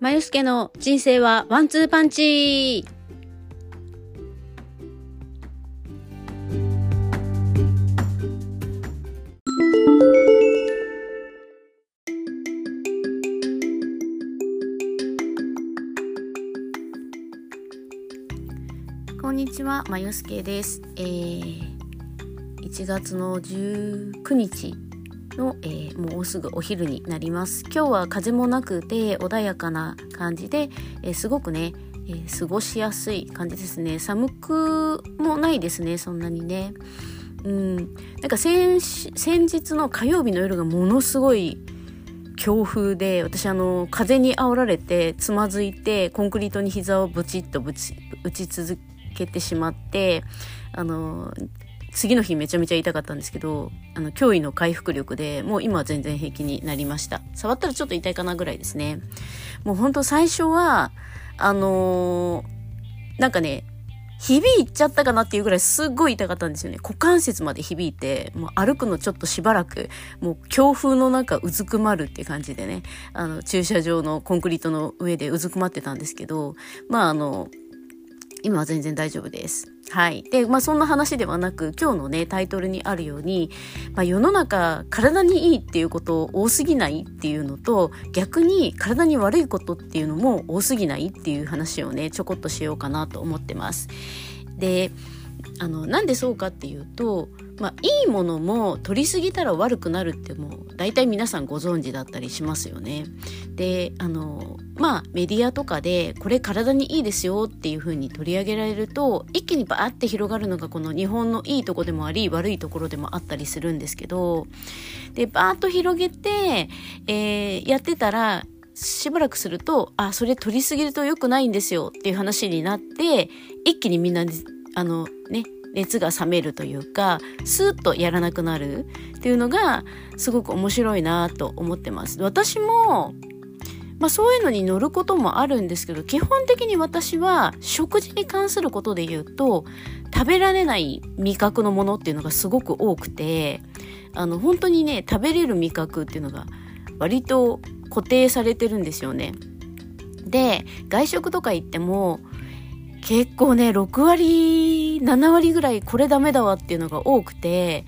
まゆすけの人生はワンツーパンチこんにちは、まゆすけです。えー、1月の19日の、えーもうすぐお昼になります。今日は風もなくて穏やかな感じで、えーすごくね、えー過ごしやすい感じですね。寒くもないですねそんなにね。うん。なんか先先日の火曜日の夜がものすごい強風で私あの風に煽られてつまずいてコンクリートに膝をブチッとぶち打ち続けてしまってあの次の日めちゃめちゃ痛かったんですけど、あの、驚異の回復力で、もう今は全然平気になりました。触ったらちょっと痛いかなぐらいですね。もうほんと最初は、あのーなんかね、響いちゃったかなっていうぐらいすっごい痛かったんですよね。股関節まで響いて、もう歩くのちょっとしばらく、もう強風の中うずくまるって感じでね、あの、駐車場のコンクリートの上でうずくまってたんですけど、まああの、今は全然大丈夫です。はい。で、まあそんな話ではなく、今日のね、タイトルにあるように、まあ世の中、体にいいっていうことを多すぎないっていうのと、逆に体に悪いことっていうのも多すぎないっていう話をね、ちょこっとしようかなと思ってます。で、あの、なんでそうかっていうと、まあいいものも取りすぎたら悪くなるってもう大体皆さんご存知だったりしますよね。で、あの、まあメディアとかでこれ体にいいですよっていう風に取り上げられると一気にバーって広がるのがこの日本のいいとこでもあり悪いところでもあったりするんですけどでバーッと広げて、えーやってたらしばらくするとあそれ取りすぎると良くないんですよっていう話になって一気にみんなあのね熱が冷めるというかスーッとやらなくなるっていうのがすごく面白いなと思ってます。私もまあそういうのに乗ることもあるんですけど、基本的に私は食事に関することで言うと、食べられない味覚のものっていうのがすごく多くて、あの本当にね、食べれる味覚っていうのが割と固定されてるんですよね。で、外食とか行っても、結構ね、6割、7割ぐらいこれダメだわっていうのが多くて、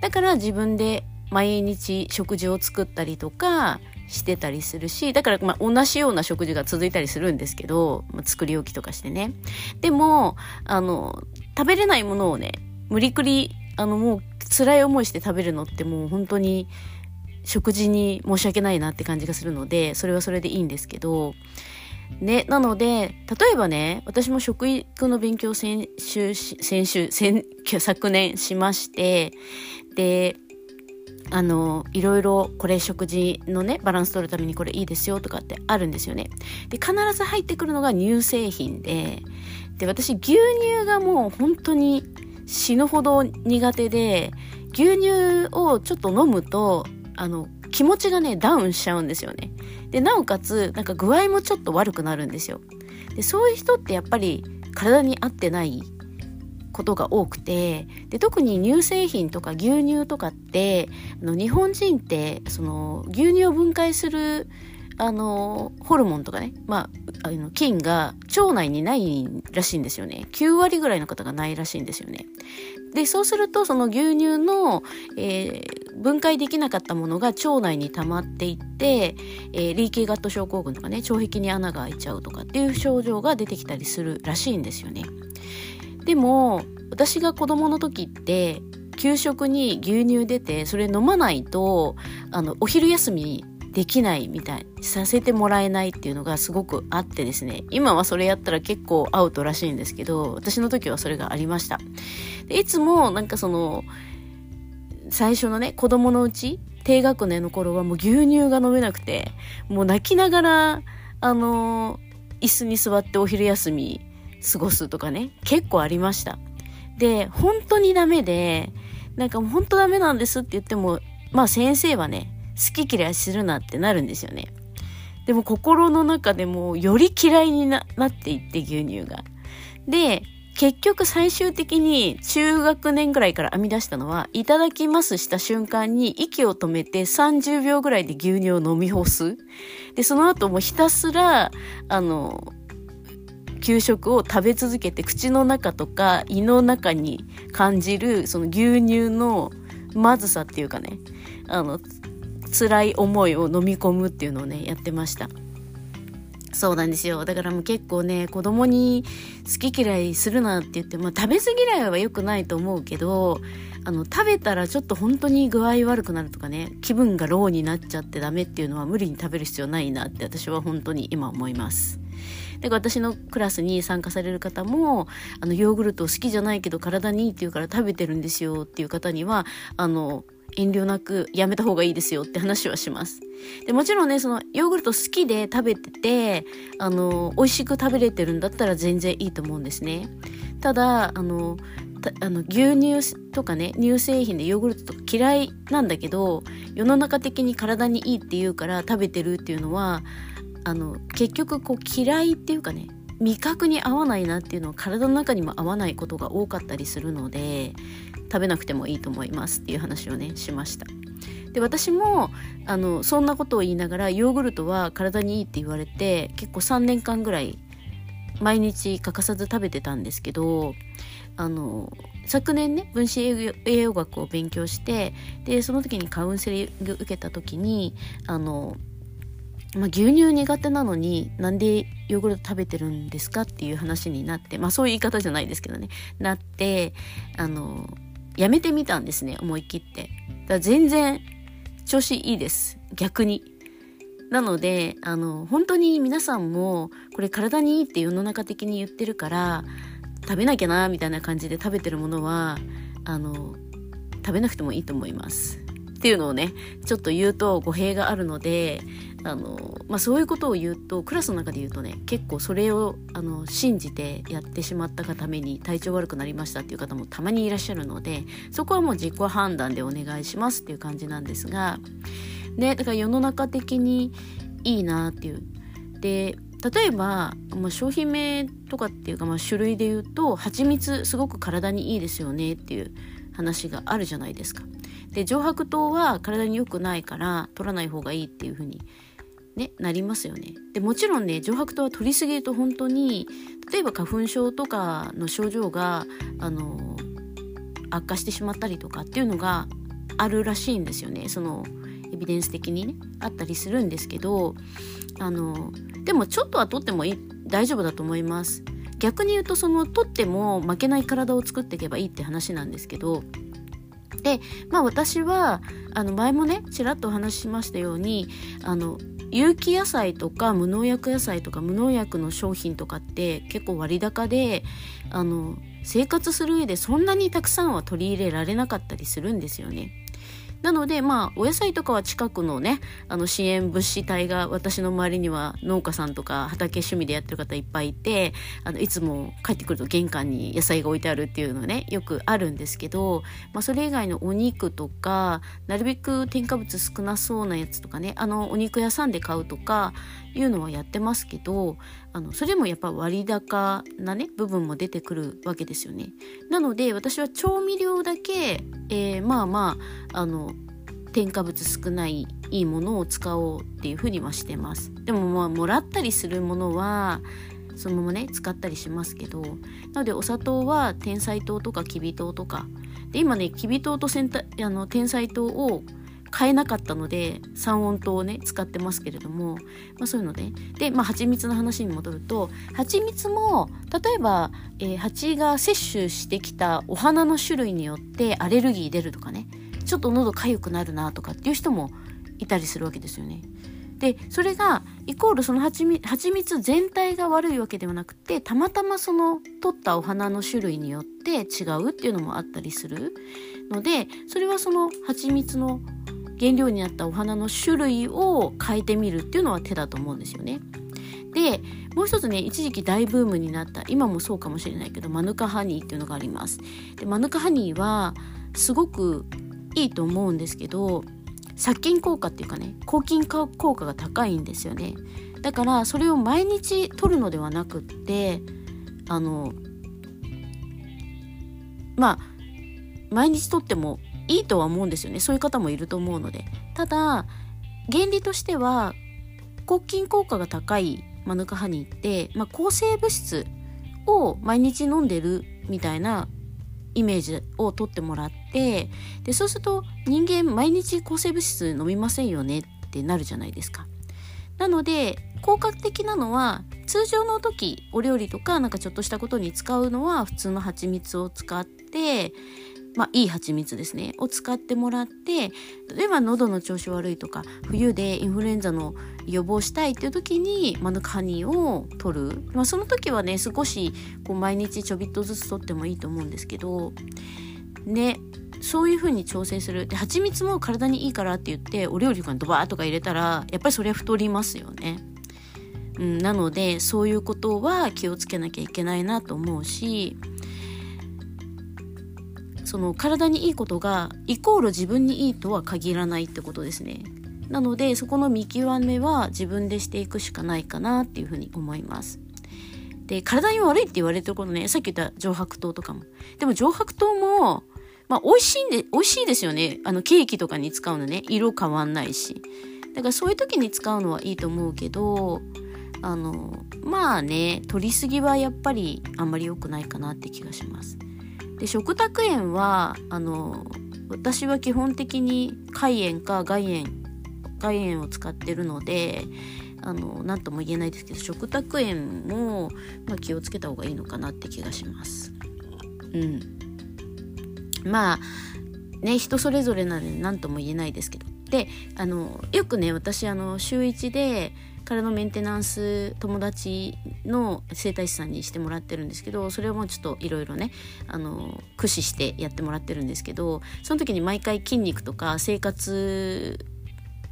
だから自分で毎日食事を作ったりとかしてたりするし、だからまあ同じような食事が続いたりするんですけど、まあ、作り置きとかしてね。でも、あの、食べれないものをね、無理くり、あのもう辛い思いして食べるのってもう本当に食事に申し訳ないなって感じがするので、それはそれでいいんですけど、ね、なので、例えばね、私も食育の勉強先週、先週、先、昨年しまして、で、あの、いろいろこれ食事のね、バランス取るためにこれいいですよとかってあるんですよね。で、必ず入ってくるのが乳製品で、で、私牛乳がもう本当に死ぬほど苦手で、牛乳をちょっと飲むと、あの、気持ちがね、ダウンしちゃうんですよね。で、なおかつ、なんか具合もちょっと悪くなるんですよ。で、そういう人ってやっぱり体に合ってないことが多くてで特に乳製品とか牛乳とかってあの日本人ってその牛乳を分解するあのホルモンとかね、まあ、あの菌が腸内にないらしいんですよね9割ぐらいの方がないらしいんですよねでそうするとその牛乳の、えー分解できなかったものが腸内に溜まっていって、えーリーキーガット症候群とかね腸壁に穴が開いちゃうとかっていう症状が出てきたりするらしいんですよね。でも私が子供の時って給食に牛乳出てそれ飲まないとあのお昼休みできないみたいさせてもらえないっていうのがすごくあってですね。今はそれやったら結構アウトらしいんですけど私の時はそれがありました。でいつもなんかその最初のね子供のうち低学年の頃はもう牛乳が飲めなくてもう泣きながらあの椅子に座ってお昼休み過ごすとかね結構ありました。で本当にダメでなんかもう本当ダメなんですって言ってもまあ先生はね好き嫌いするなってなるんですよね。でも心の中でもより嫌いにななっていって牛乳が。で結局最終的に中学年ぐらいから編み出したのは、いただきますした瞬間に息を止めて30秒ぐらいで牛乳を飲み干す。で、その後もひたすら、あの、給食を食べ続けて口の中とか胃の中に感じるその牛乳のまずさっていうかね、あの、辛い思いを飲み込むっていうのをね、やってました。そうなんですよ。だからもう結構ね、子供に好き嫌いするなって言って、まあ食べ過ぎ嫌いは良くないと思うけど、あの、食べたらちょっと本当に具合悪くなるとかね、気分がローになっちゃってダメっていうのは無理に食べる必要ないなって私は本当に今思います。だから私のクラスに参加される方も、あの、ヨーグルト好きじゃないけど体にいいって言うから食べてるんですよっていう方には、あの、遠慮なくやめた方がいいですよって話はします。で、もちろんね、そのヨーグルト好きで食べてて、あの、美味しく食べれてるんだったら全然いいと思うんですね。ただ、あの、あの牛乳とかね乳製品でヨーグルトとか嫌いなんだけど世の中的に体にいいって言うから食べてるっていうのはあの結局こう嫌いっていうかね味覚に合わないなっていうのは体の中にも合わないことが多かったりするので食べなくてもいいと思いますっていう話をねしました。で私もあのそんなことを言いながらヨーグルトは体にいいって言われて結構3年間ぐらい毎日欠かさず食べてたんですけどあの昨年ね分子栄養学を勉強してでその時にカウンセリング受けた時にあのまあ、牛乳苦手なのになんでヨーグルト食べてるんですかっていう話になってまあそういう言い方じゃないですけどね。なってあのやめてみたんですね思い切って。だから全然調子いいです逆に。なのであの本当に皆さんもこれ体にいいって世の中的に言ってるから食べなきゃなみたいな感じで食べてるものはあの食べなくてもいいと思います。っていうのをねちょっと言うと語弊があるのであの、まあ、そういうことを言うとクラスの中で言うとね結構それをあの信じてやってしまったがために体調悪くなりましたっていう方もたまにいらっしゃるのでそこはもう自己判断でお願いしますっていう感じなんですがねだから世の中的にいいなっていう。で例えば、まあ、商品名とかっていうか、まあ、種類で言うと蜂蜜すごく体にいいですよねっていう話があるじゃないですか。で上白糖は体に良くないから取らない方がいいっていうふうにね、なりますよね。でもちろんね上白糖は取りすぎると本当に例えば花粉症とかの症状があの悪化してしまったりとかっていうのがあるらしいんですよねそのエビデンス的にねあったりするんですけどあのでもちょっとは取っても大丈夫だと思います。逆に言うとその取っても負けない体を作っていけばいいって話なんですけどでまあ私はあの前もねちらっとお話ししましたようにあの有機野菜とか無農薬野菜とか無農薬の商品とかって結構割高であの生活する上でそんなにたくさんは取り入れられなかったりするんですよね。なので、まあ、お野菜とかは近くのね、あの支援物資隊が私の周りには農家さんとか畑趣味でやってる方いっぱいいて、あの、いつも帰ってくると玄関に野菜が置いてあるっていうのね、よくあるんですけど、まあ、それ以外のお肉とか、なるべく添加物少なそうなやつとかね、あの、お肉屋さんで買うとか、いうのはやってますけど、あの、それもやっぱ割高なね、部分も出てくるわけですよね。なので、私は調味料だけ、えー、まあまあ、あの、添加物少ないいいものを使おうっていうふうにはしてます。でもまあもらったりするものはそのままね使ったりしますけど。なのでお砂糖は天才糖とかきび糖とか。で今ねきび糖とあの天才糖を買えなかったので三温糖をね使ってますけれども、まあ、そういうのでで、まあ、蜂蜜の話に戻ると蜂蜜も例えば、えー、蜂が摂取してきたお花の種類によってアレルギー出るとかねちょっと喉痒くなるなとかっていう人もいたりするわけですよね。でそれがイコールその蜂蜜全体が悪いわけではなくてたまたまその取ったお花の種類によって違うっていうのもあったりするのでそれはその蜂蜜の原料になったお花の種類を変えてみるっていうのは手だと思うんですよね。でもう一つね一時期大ブームになった今もそうかもしれないけどマヌカハニーっていうのがあります。でマヌカハニーはすごくいいと思うんですけど殺菌効果っていうかね抗菌効果が高いんですよねだからそれを毎日取るのではなくってあのまあ毎日とってもいいとは思うんですよねそういう方もいると思うのでただ原理としては抗菌効果が高いマヌカハニーって、まあ、抗生物質を毎日飲んでるみたいなイメージを取ってもらってでそうすると人間毎日抗生物質飲みませんよねってなるじゃないですか。なので効果的なのは通常の時お料理とかなんかちょっとしたことに使うのは普通の蜂蜜を使ってまあ、いい蜂蜜ですね。を使ってもらって例えば喉の調子悪いとか冬でインフルエンザの予防したいっていう時にマヌカニを取る、まあ、その時はね少しこう毎日ちょびっとずつ取ってもいいと思うんですけどねそういう風に調整する。で蜂蜜も体にいいからって言ってお料理とかにドバーとか入れたらやっぱりそれは太りますよね。うん、なのでそういうことは気をつけなきゃいけないなと思うしその体にいいことがイコール自分にいいとは限らないってことですね。なのでそこの見極めは自分でしていくしかないかなっていうふうに思います。で体に悪いって言われてることねさっき言った上白糖とかも。でも上白糖もまあ美味しいんで美味しいですよね。あのケーキとかに使うのね色変わんないし。だからそういう時に使うのはいいと思うけどあのまあね取りすぎはやっぱりあんまり良くないかなって気がします。で食卓塩はあの私は基本的に海塩か外塩外塩を使ってるのであの何とも言えないですけど食卓塩も、まあ、気をつけた方がいいのかなって気がします。うん、まあね人それぞれなので何とも言えないですけどであのよくね私あの週1で体のメンテナンス友達の整体師さんにしてもらってるんですけどそれはもうちょっといろいろねあの駆使してやってもらってるんですけどその時に毎回筋肉とか生活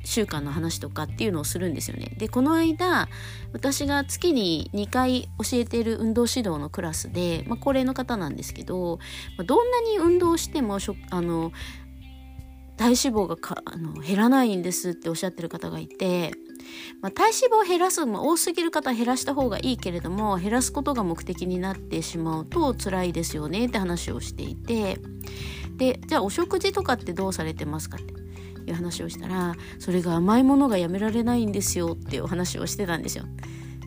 習慣の話とかっていうのをするんですよね。でこの間私が月に2回教えている運動指導のクラスで、まあ、高齢の方なんですけど、まあ、どんなに運動してもあの体脂肪がかあの減らないんですっておっしゃってる方がいてまあ、体脂肪を減らす、まあ、多すぎる方は減らした方がいいけれども減らすことが目的になってしまうと辛いですよねって話をしていてでじゃあお食事とかってどうされてますかっていう話をしたらそれが甘いものがやめられないんですよっていう話をしてたんですよ。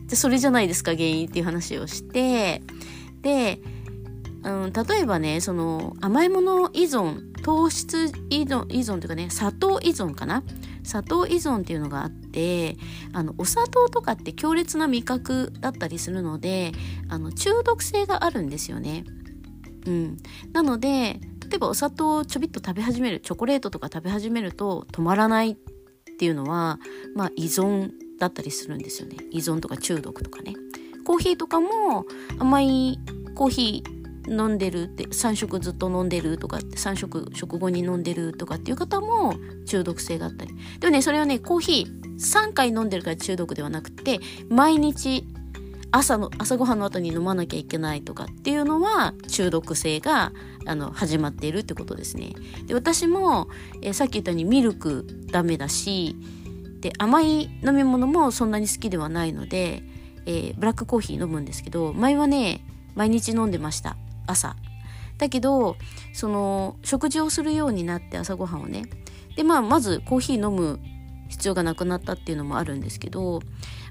でそれじゃないですか原因っていう話をしてで、うん、例えばねその甘いもの依存糖質依存依存というかね砂糖依存かな？砂糖依存っていうのがあってあのお砂糖とかって強烈な味覚だったりするのであの中毒性があるんですよね。うん、なので例えばお砂糖をちょびっと食べ始めるチョコレートとか食べ始めると止まらないっていうのは、まあ、依存だったりするんですよね。依存とか中毒とかね。コーヒーとかも甘いコーヒー飲んでるって3食ずっと飲んでるとかって3食食後に飲んでるとかっていう方も中毒性があったりでもねそれはねコーヒー3回飲んでるから中毒ではなくて毎日朝の朝ごはんの後に飲まなきゃいけないとかっていうのは中毒性があの始まっているってことですね。で私も、えさっき言ったようにミルクダメだしで甘い飲み物もそんなに好きではないので、えー、ブラックコーヒー飲むんですけど前はね毎日飲んでました。朝だけどその食事をするようになって朝ごはんをねでまあまずコーヒー飲む必要がなくなったっていうのもあるんですけど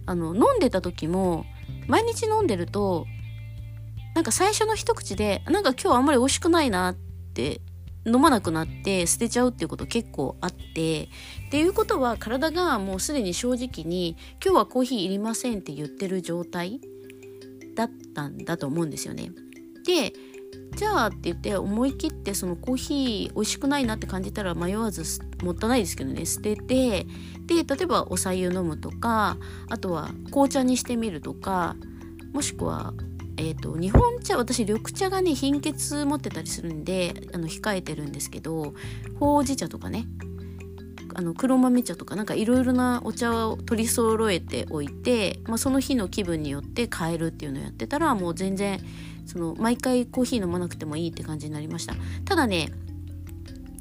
あの飲んでた時も毎日飲んでるとなんか最初の一口でなんか今日あんまり美味しくないなって飲まなくなって捨てちゃうっていうこと結構あってっていうことは体がもうすでに正直に今日はコーヒーいりませんって言ってる状態だったんだと思うんですよね。でじゃあって言って思い切ってそのコーヒー美味しくないなって感じたら迷わずもったいないですけどね。捨ててで例えばお茶湯飲むとかあとは紅茶にしてみるとかもしくはえーと、日本茶私緑茶がね貧血持ってたりするんであの控えてるんですけどほうじ茶とかね。あの黒豆茶とかなんかいろいろなお茶を取り揃えておいて、まあ、その日の気分によって変えるっていうのをやってたらもう全然その毎回コーヒー飲まなくてもいいって感じになりました。ただね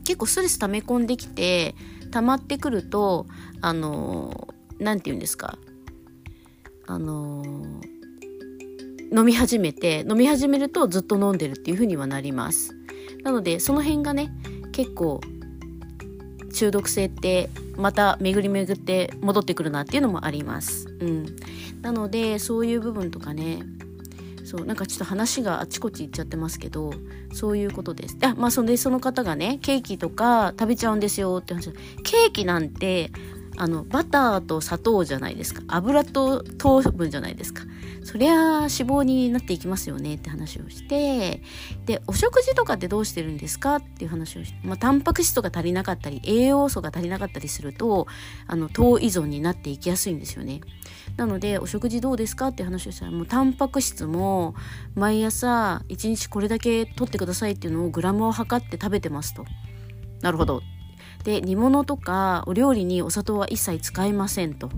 結構ストレス溜め込んできて溜まってくるとあの何て言うんですかあの飲み始めて飲み始めるとずっと飲んでるっていう風にはなります。なのでその辺がね結構中毒性ってまた巡り巡って戻ってくるなっていうのもあります。うん、なのでそういう部分とかねそうなんかちょっと話があちこち行っちゃってますけどそういうことです。あまあそんでその方がねケーキとか食べちゃうんですよって話ケーキなんてあのバターと砂糖じゃないですか。油と糖分じゃないですか。そりゃ脂肪になっていきますよねって話をしてでお食事とかってどうしてるんですか？っていう話をして、まあ、タンパク質とか足りなかったり栄養素が足りなかったりするとあの糖依存になっていきやすいんですよね。なのでお食事どうですか？って話をしたらもうタンパク質も毎朝1日これだけ取ってくださいっていうのをグラムを測って食べてますと。なるほど。で煮物とかお料理にお砂糖は一切使いませんと。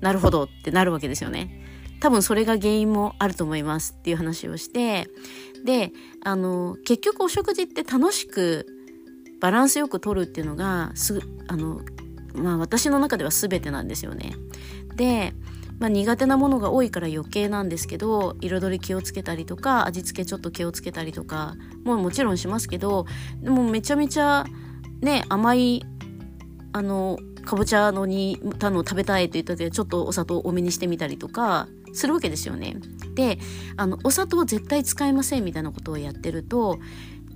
なるほどってなるわけですよね。多分それが原因もあると思いますっていう話をしてであの結局お食事って楽しくバランスよく取るっていうのがすあのまあ私の中では全てなんですよね。でまあ、苦手なものが多いから余計なんですけど彩り気をつけたりとか味付けちょっと気をつけたりとかももちろんしますけどでもめちゃめちゃね甘いあのかぼちゃのにたの食べたいと言った時はちょっとお砂糖多めにしてみたりとかするわけですよね。であのお砂糖絶対使いませんみたいなことをやってると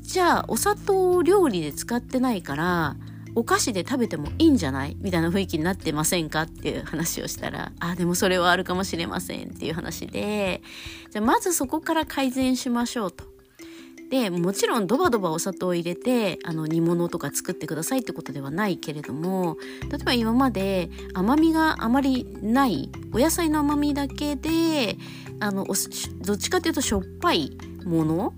じゃあお砂糖を料理で使ってないからお菓子で食べてもいいんじゃないみたいな雰囲気になってませんかっていう話をしたら、あ、でもそれはあるかもしれませんっていう話で、じゃあまずそこから改善しましょうと。でもちろんドバドバお砂糖を入れてあの煮物とか作ってくださいってことではないけれども例えば今まで甘みがあまりないお野菜の甘みだけであのどっちかっていうとしょっぱいもの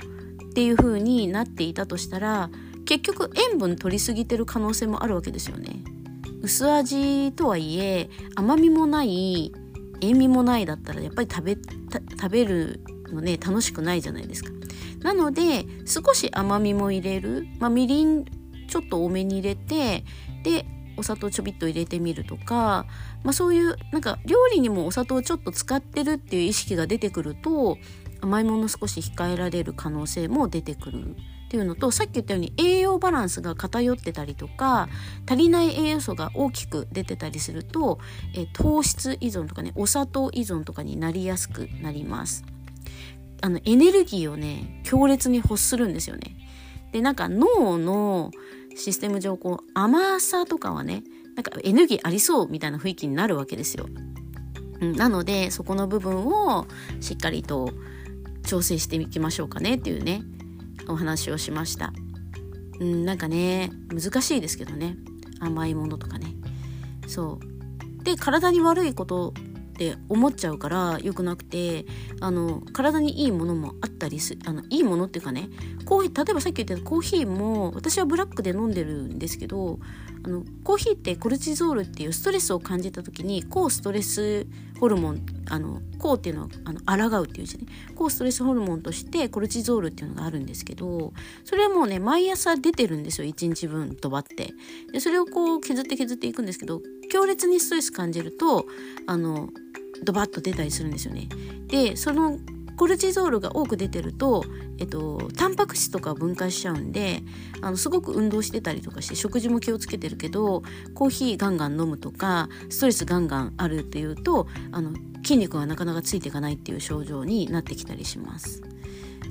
っていう風になっていたとしたら結局塩分取りすぎてる可能性もあるわけですよね。薄味とはいえ甘みもない塩味もないだったらやっぱり食べ食べるのね楽しくないじゃないですか。なので少し甘みも入れる、まあ、みりんちょっと多めに入れてでお砂糖ちょびっと入れてみるとか、まあ、そういうなんか料理にもお砂糖ちょっと使ってるっていう意識が出てくると甘いもの少し控えられる可能性も出てくるっていうのとさっき言ったように栄養バランスが偏ってたりとか足りない栄養素が大きく出てたりするとえ糖質依存とかねお砂糖依存とかになりやすくなります。あのエネルギーをね強烈に欲するんですよね。でなんか脳のシステム上こう甘さとかはねなんかエネルギーありそうみたいな雰囲気になるわけですよ。なのでそこの部分をしっかりと調整していきましょうかねっていうねお話をしました。うん、なんかね難しいですけどね甘いものとかね。そうで体に悪いことって思っちゃうから良くなくてあの体にいいものもあったりすあのいいものっていうかねコーヒー例えばさっき言ったコーヒーも私はブラックで飲んでるんですけどあのコーヒーってコルチゾールっていうストレスを感じた時に抗ストレスホルモンあの抗っていうのはあの抗うっていう字ね。抗ストレスホルモンとしてコルチゾールっていうのがあるんですけどそれはもうね毎朝出てるんですよ1日分ドバって。でそれをこう削って削っていくんですけど強烈にストレス感じるとあのドバッと出たりするんですよね。でそのコルチゾールが多く出てると、えっと、タンパク質とか分解しちゃうんであのすごく運動してたりとかして食事も気をつけてるけどコーヒーガンガン飲むとかストレスガンガンあるっていうとあの筋肉がなかなかついていかないっていう症状になってきたりします。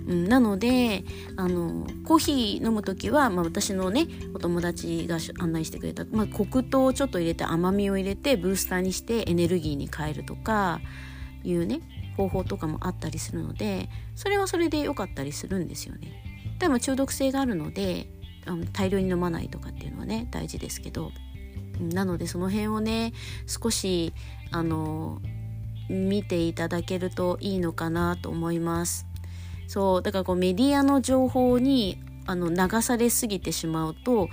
うん、なのであのコーヒー飲む時は、まあ、私のねお友達が案内してくれた、まあ、黒糖をちょっと入れて甘みを入れてブースターにしてエネルギーに変えるとかいうね方法とかもあったりするのでそれはそれで良かったりするんですよね。でも中毒性があるのであの大量に飲まないとかっていうのはね大事ですけどなのでその辺をね少しあの見ていただけるといいのかなと思います。そうだからこうメディアの情報にあの流されすぎてしまうと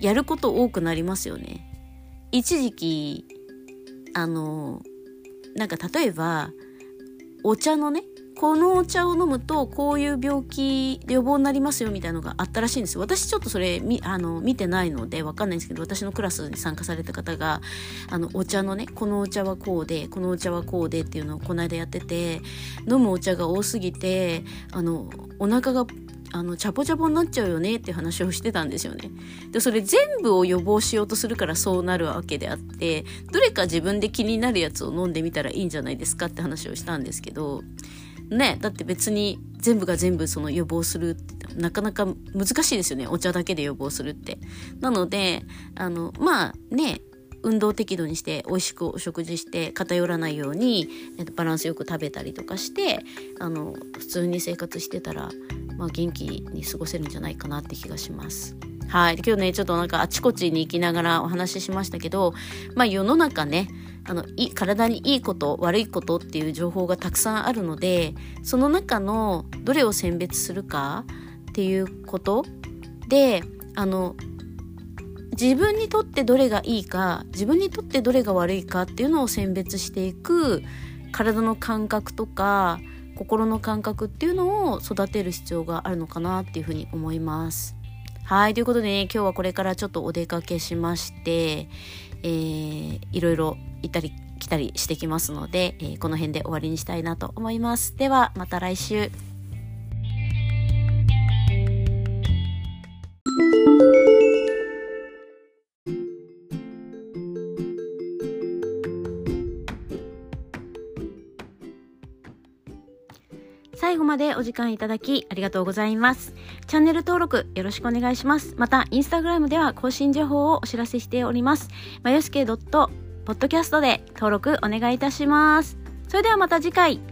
やること多くなりますよね。一時期あのなんか例えばお茶のねこのお茶を飲むとこういう病気予防になりますよみたいなのがあったらしいんですよ私ちょっとそれみあの見てないのでわかんないんですけど私のクラスに参加された方があのお茶のねこのお茶はこうでこのお茶はこうでっていうのをこの間やってて飲むお茶が多すぎてあのお腹があのチャポチャポになっちゃうよねって話をしてたんですよね。でそれ全部を予防しようとするからそうなるわけであってどれか自分で気になるやつを飲んでみたらいいんじゃないですかって話をしたんですけどねだって別に全部が全部その予防するってなかなか難しいですよねお茶だけで予防するって。なのであのまあね運動適度にして美味しくお食事して偏らないように、バランスよく食べたりとかしてあの普通に生活してたら、まあ、元気に過ごせるんじゃないかなって気がします。はい。今日ね、ちょっとなんかあちこちに行きながらお話ししましたけど、まあ世の中ね、あの、い体にいいこと、悪いことっていう情報がたくさんあるので、その中のどれを選別するかっていうことで、あの、自分にとってどれがいいか自分にとってどれが悪いかっていうのを選別していく体の感覚とか心の感覚っていうのを育てる必要があるのかなっていうふうに思います。はい。ということでね、今日はこれからちょっとお出かけしまして、えー、いろいろ行ったり来たりしてきますので、えー、この辺で終わりにしたいなと思います。では、また来週。最後までお時間いただきありがとうございます。チャンネル登録よろしくお願いします。また、インスタグラムでは更新情報をお知らせしております。まよしけポッドキャストで登録お願いいたします。それではまた次回。